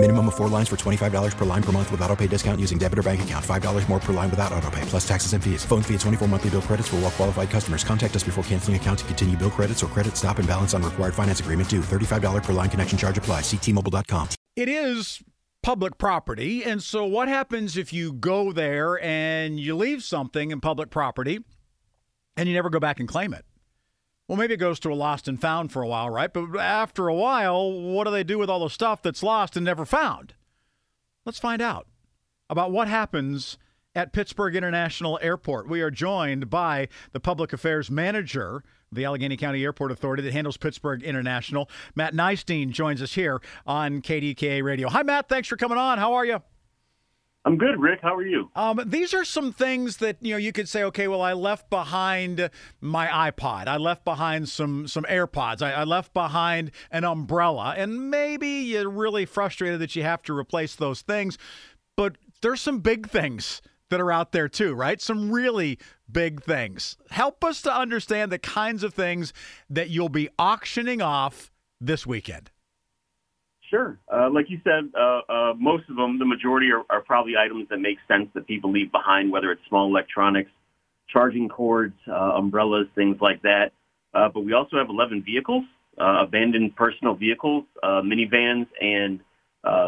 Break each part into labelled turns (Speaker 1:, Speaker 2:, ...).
Speaker 1: Minimum of four lines for $25 per line per month with auto pay discount using debit or bank account. $5 more per line without auto pay, plus taxes and fees. Phone fee at 24 monthly bill credits for all well qualified customers. Contact us before canceling account to continue bill credits or credit stop and balance on required finance agreement due. $35 per line connection charge apply. Ctmobile.com.
Speaker 2: It is public property. And so what happens if you go there and you leave something in public property and you never go back and claim it? Well, maybe it goes to a lost and found for a while, right? But after a while, what do they do with all the stuff that's lost and never found? Let's find out about what happens at Pittsburgh International Airport. We are joined by the public affairs manager the Allegheny County Airport Authority that handles Pittsburgh International. Matt Neistein joins us here on KDKA Radio. Hi, Matt. Thanks for coming on. How are you?
Speaker 3: I'm good, Rick. How are you?
Speaker 2: Um, these are some things that you know you could say, okay, well, I left behind my iPod, I left behind some some AirPods, I, I left behind an umbrella, and maybe you're really frustrated that you have to replace those things. But there's some big things that are out there too, right? Some really big things. Help us to understand the kinds of things that you'll be auctioning off this weekend.
Speaker 3: Sure. Uh, like you said, uh, uh, most of them, the majority are, are, probably items that make sense that people leave behind, whether it's small electronics, charging cords, uh, umbrellas, things like that. Uh, but we also have 11 vehicles, uh, abandoned personal vehicles, minivans, and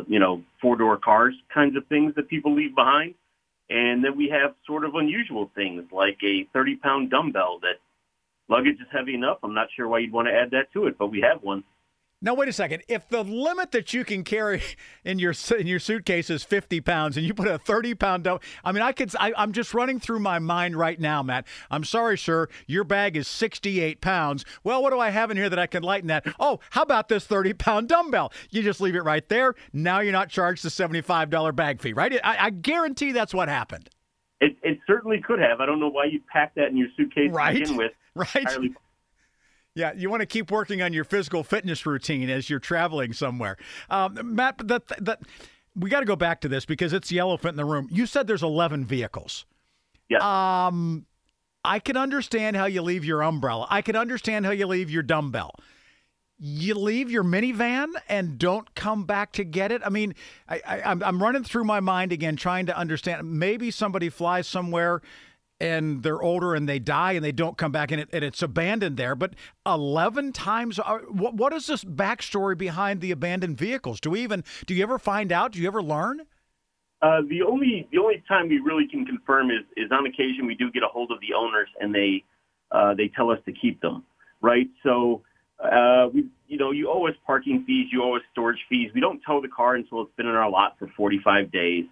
Speaker 3: you know four-door cars, kinds of things that people leave behind. And then we have sort of unusual things like a 30-pound dumbbell that luggage is heavy enough. I'm not sure why you'd want to add that to it, but we have one.
Speaker 2: Now wait a second. If the limit that you can carry in your in your suitcase is 50 pounds, and you put a 30 pound, do- I mean, I could. I, I'm just running through my mind right now, Matt. I'm sorry, sir. Your bag is 68 pounds. Well, what do I have in here that I can lighten that? Oh, how about this 30 pound dumbbell? You just leave it right there. Now you're not charged the 75 dollar bag fee, right? I, I guarantee that's what happened.
Speaker 3: It, it certainly could have. I don't know why you packed that in your suitcase
Speaker 2: right?
Speaker 3: to begin with.
Speaker 2: Right. Entirely yeah, you want to keep working on your physical fitness routine as you're traveling somewhere. Um, Matt, that, that, we got to go back to this because it's the elephant in the room. You said there's 11 vehicles.
Speaker 3: Yeah.
Speaker 2: Um, I can understand how you leave your umbrella. I can understand how you leave your dumbbell. You leave your minivan and don't come back to get it. I mean, I, I, I'm running through my mind again, trying to understand. Maybe somebody flies somewhere and they're older and they die and they don't come back and, it, and it's abandoned there. But 11 times, uh, what, what is this backstory behind the abandoned vehicles? Do we even, do you ever find out? Do you ever learn?
Speaker 3: Uh, the only the only time we really can confirm is is on occasion we do get a hold of the owners and they uh, they tell us to keep them, right? So uh, we you know you owe us parking fees, you owe us storage fees. We don't tow the car until it's been in our lot for 45 days.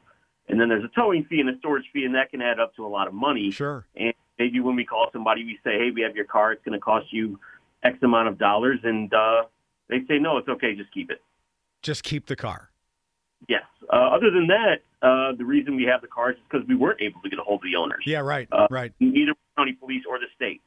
Speaker 3: And then there's a towing fee and a storage fee, and that can add up to a lot of money.
Speaker 2: Sure.
Speaker 3: And maybe when we call somebody, we say, hey, we have your car. It's going to cost you X amount of dollars. And uh, they say, no, it's okay. Just keep it.
Speaker 2: Just keep the car.
Speaker 3: Yes. Uh, other than that, uh, the reason we have the cars is because we weren't able to get a hold of the owners.
Speaker 2: Yeah, right,
Speaker 3: uh,
Speaker 2: right.
Speaker 3: Neither county police or the state.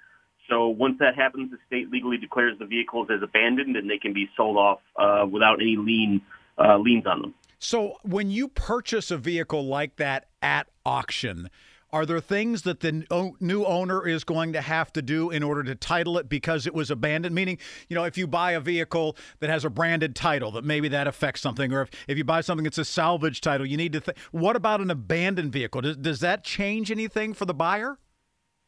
Speaker 3: So once that happens, the state legally declares the vehicles as abandoned, and they can be sold off uh, without any lien uh, liens on them.
Speaker 2: So, when you purchase a vehicle like that at auction, are there things that the new owner is going to have to do in order to title it because it was abandoned? Meaning, you know, if you buy a vehicle that has a branded title, that maybe that affects something, or if, if you buy something that's a salvage title, you need to think, what about an abandoned vehicle? Does, does that change anything for the buyer?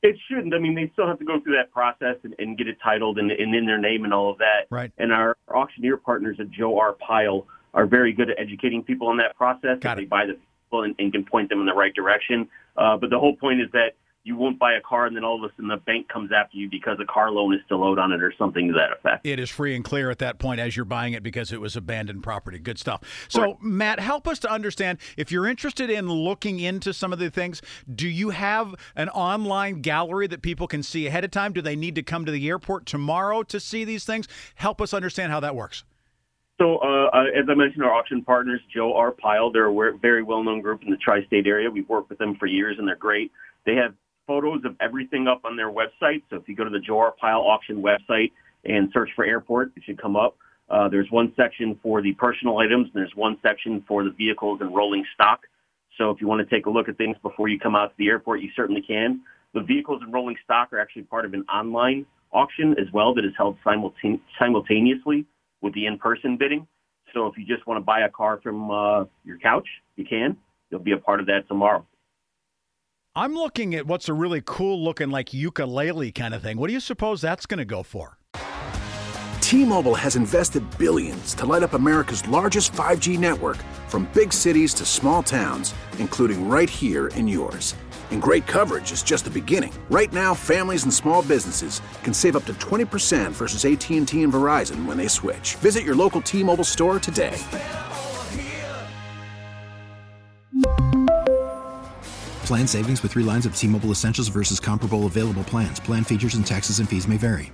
Speaker 3: It shouldn't. I mean, they still have to go through that process and, and get it titled and, and, in their name and all of that.
Speaker 2: Right.
Speaker 3: And our auctioneer partners at Joe R. Pyle are very good at educating people in that process.
Speaker 2: Got
Speaker 3: They buy the people and, and, can point them in the right direction. Uh, but the whole point is that you won't buy a car and then all of a sudden the bank comes after you because a car loan is still owed on it or something to that effect.
Speaker 2: It is free and clear at that point as you're buying it because it was abandoned property. Good stuff. So, Matt, help us to understand if you're interested in looking into some of the things, do you have an online gallery that people can see ahead of time? Do they need to come to the airport tomorrow to see these things? Help us understand how that works.
Speaker 3: So, uh, uh, as I mentioned, our auction partners, Joe R. Pyle, they're a very well-known group in the tri-state area. We've worked with them for years, and they're great. They have photos of everything up on their website. So if you go to the Joe R. Pyle auction website and search for airport, it should come up. Uh, there's one section for the personal items, and there's one section for the vehicles and rolling stock. So if you want to take a look at things before you come out to the airport, you certainly can. The vehicles and rolling stock are actually part of an online auction as well that is held simultane- simultaneously with the in-person bidding. So if you just want to buy a car from uh, your couch, you can. You'll be a part of that tomorrow.
Speaker 2: I'm looking at what's a really cool looking like ukulele kind of thing. What do you suppose that's going to go for?
Speaker 4: T-Mobile has invested billions to light up America's largest 5G network from big cities to small towns, including right here in yours. And great coverage is just the beginning. Right now, families and small businesses can save up to 20% versus AT&T and Verizon when they switch. Visit your local T-Mobile store today.
Speaker 1: Plan savings with three lines of T Mobile Essentials versus comparable available plans. Plan features and taxes and fees may vary.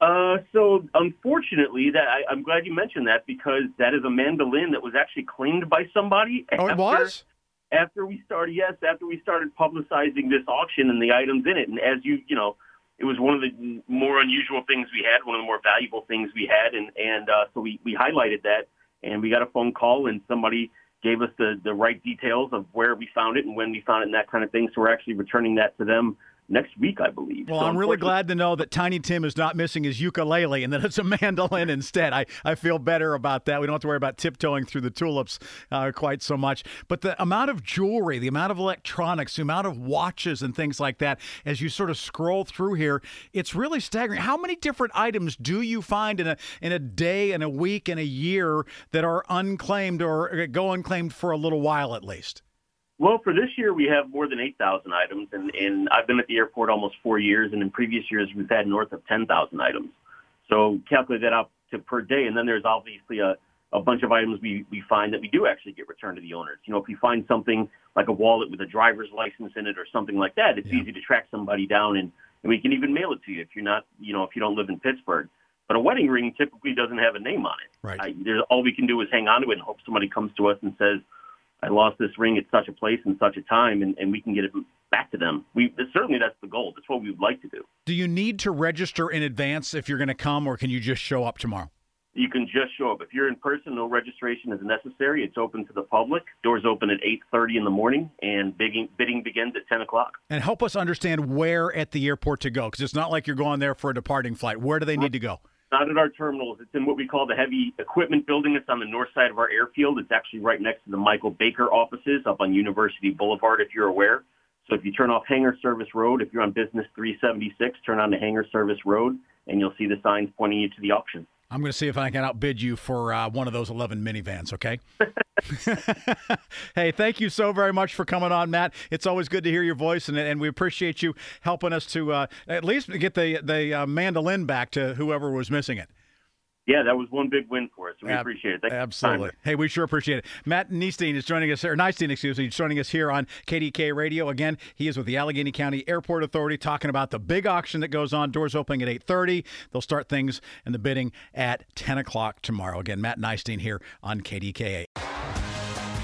Speaker 3: Uh, so unfortunately, that I, I'm glad you mentioned that because that is a mandolin that was actually claimed by somebody.
Speaker 2: Oh, it was?
Speaker 3: After we started, yes, after we started publicizing this auction and the items in it. And as you, you know, it was one of the more unusual things we had, one of the more valuable things we had. And, and, uh, so we, we highlighted that and we got a phone call and somebody gave us the, the right details of where we found it and when we found it and that kind of thing. So we're actually returning that to them next week, I believe.
Speaker 2: Well,
Speaker 3: So
Speaker 2: I'm really glad to know that Tiny Tim is not missing his ukulele and that it's a mandolin instead. I, I feel better about that. We don't have to worry about tiptoeing through the tulips uh, quite so much. But the amount of jewelry, the amount of electronics, the amount of watches and things like that, as you sort of scroll through here, it's really staggering. How many different items do you find in a in a day, in a week, in a year that are unclaimed or go unclaimed for a little while at least?
Speaker 3: Well, for this year, we have more than 8,000 items, and, and I've been at the airport almost four years, and in previous years, we've had north of 10,000 items. So calculate that out to per day, and then there's obviously a, a bunch of items we, we find that we do actually get returned to the owners. You know, if we find something like a wallet with a driver's license in it or something like that, it's easy to track somebody down, and, and we can even mail it to you if you're not, you know, if you don't live in Pittsburgh. But a wedding ring typically doesn't have a name on it.
Speaker 2: Right.
Speaker 3: I, there's, all we can do is hang on to it and hope somebody comes to us and says, I lost this ring at such a place and such a time, and, and we can get it back to them. We certainly that's the goal. That's what we would like to do.
Speaker 2: Do you need to register in advance if you're going to come, or can you just show up tomorrow?
Speaker 3: You can just show up if you're in person. No registration is necessary. It's open to the public. Doors open at 8:30 in the morning, and bidding bidding begins at 10 o'clock.
Speaker 2: And help us understand where at the airport to go, because it's not like you're going there for a departing flight. Where do they need to go?
Speaker 3: Not at our terminals. It's in what we call the heavy equipment building. It's on the north side of our airfield. It's actually right next to the Michael Baker offices up on University Boulevard, if you're aware. So if you turn off Hangar Service Road, if you're on Business 376, turn on the Hangar Service Road, and you'll see the signs pointing you to the auction.
Speaker 2: I'm going to see if I can outbid you for uh, one of those 11 minivans, okay? hey, thank you so very much for coming on, Matt. It's always good to hear your voice, and, and we appreciate you helping us to uh, at least get the, the uh, mandolin back to whoever was missing it.
Speaker 3: Yeah, that was one big win for us. We
Speaker 2: Ab-
Speaker 3: appreciate it. Thank you
Speaker 2: Absolutely. Hey, we sure appreciate it. Matt Neistein is joining us, or Neistein, excuse me, joining us here on KDK Radio. Again, he is with the Allegheny County Airport Authority talking about the big auction that goes on. Doors opening at 8.30. They'll start things and the bidding at 10 o'clock tomorrow. Again, Matt Neistein here on KDKA.